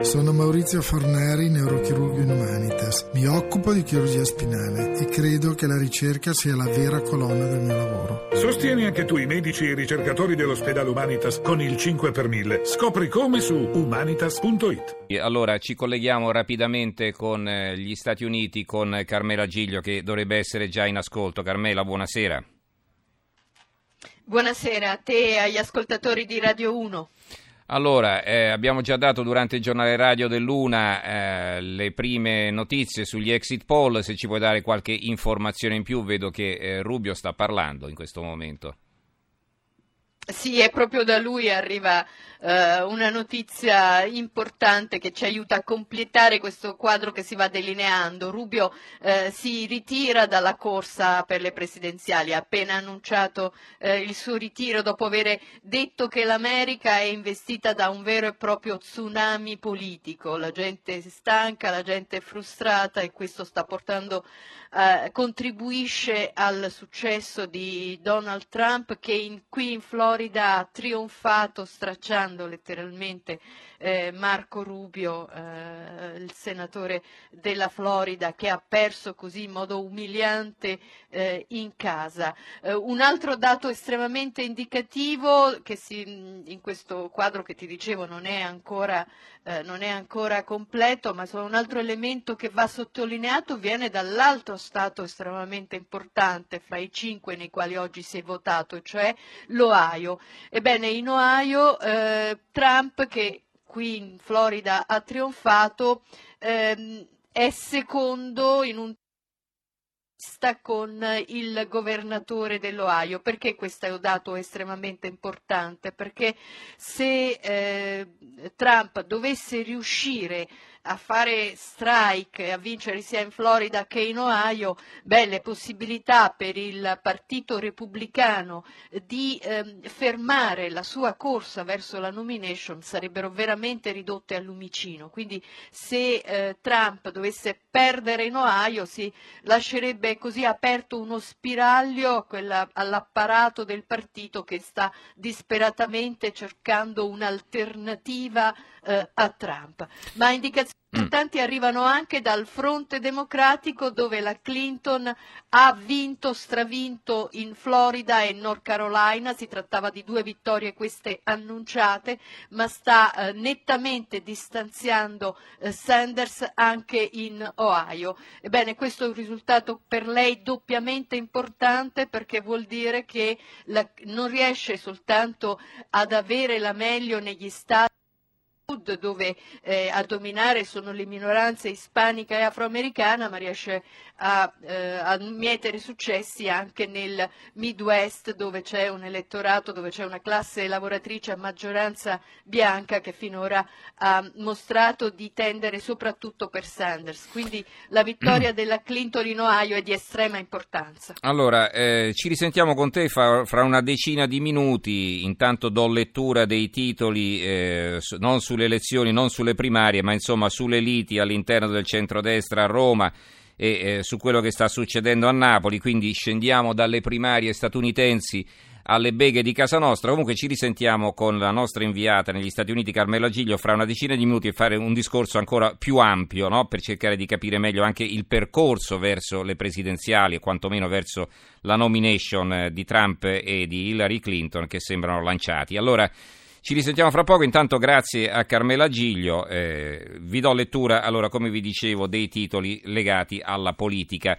Sono Maurizio Forneri, neurochirurgo in Humanitas. Mi occupo di chirurgia spinale e credo che la ricerca sia la vera colonna del mio lavoro. Sostieni anche tu i medici e i ricercatori dell'ospedale Humanitas con il 5 per 1000. Scopri come su humanitas.it. Allora ci colleghiamo rapidamente con eh, gli Stati Uniti, con Carmela Giglio che dovrebbe essere già in ascolto. Carmela, buonasera. Buonasera a te e agli ascoltatori di Radio 1. Allora, eh, abbiamo già dato durante il giornale radio dell'Una eh, le prime notizie sugli exit poll, se ci puoi dare qualche informazione in più, vedo che eh, Rubio sta parlando in questo momento. Sì, è proprio da lui arriva eh, una notizia importante che ci aiuta a completare questo quadro che si va delineando. Rubio eh, si ritira dalla corsa per le presidenziali, ha appena annunciato eh, il suo ritiro dopo aver detto che l'America è investita da un vero e proprio tsunami politico. La gente è stanca, la gente è frustrata e questo portando eh, contribuisce al successo di Donald Trump che in, qui in Florida ha trionfato stracciando letteralmente eh, Marco Rubio, eh, il senatore della Florida che ha perso così in modo umiliante eh, in casa. Eh, un altro dato estremamente indicativo che si, in questo quadro che ti dicevo non è ancora, eh, non è ancora completo, ma un altro elemento che va sottolineato viene dall'altro Stato estremamente importante fra i cinque nei quali oggi si è votato, cioè l'Ohio. Ebbene, in Ohio eh, Trump, che qui in Florida ha trionfato, ehm, è secondo in un con il governatore dell'Ohio. Perché questo è un dato estremamente importante? Perché se eh, Trump dovesse riuscire a fare strike a vincere sia in Florida che in Ohio, beh, le possibilità per il Partito Repubblicano di eh, fermare la sua corsa verso la nomination sarebbero veramente ridotte al lumicino. Quindi se eh, Trump dovesse perdere in Ohio si lascerebbe così aperto uno spiraglio quella, all'apparato del partito che sta disperatamente cercando un'alternativa eh, a Trump. Mm. arrivano anche dal fronte democratico dove la Clinton ha vinto, stravinto in Florida e North Carolina, si trattava di due vittorie queste annunciate, ma sta eh, nettamente distanziando eh, Sanders anche in Ohio. Ebbene, questo è un risultato per lei doppiamente importante perché vuol dire che la, non riesce soltanto ad avere la meglio negli stati Sud dove eh, a dominare sono le minoranze ispanica e afroamericana, ma riesce a, eh, a mietere successi anche nel Midwest dove c'è un elettorato, dove c'è una classe lavoratrice a maggioranza bianca che finora ha mostrato di tendere soprattutto per Sanders. Quindi la vittoria della Clinton in Ohio è di estrema importanza. Allora, eh, ci risentiamo con te fra, fra, una decina di minuti, intanto do lettura dei titoli eh, non sulle elezioni, non sulle primarie, ma insomma sulle liti all'interno del centrodestra a Roma e eh, su quello che sta succedendo a Napoli, quindi scendiamo dalle primarie statunitensi alle beghe di casa nostra. Comunque ci risentiamo con la nostra inviata negli Stati Uniti, Carmela Giglio, fra una decina di minuti e fare un discorso ancora più ampio no? per cercare di capire meglio anche il percorso verso le presidenziali e quantomeno verso la nomination eh, di Trump e di Hillary Clinton che sembrano lanciati. Allora, ci risentiamo fra poco, intanto grazie a Carmela Giglio, eh, vi do lettura, allora come vi dicevo, dei titoli legati alla politica.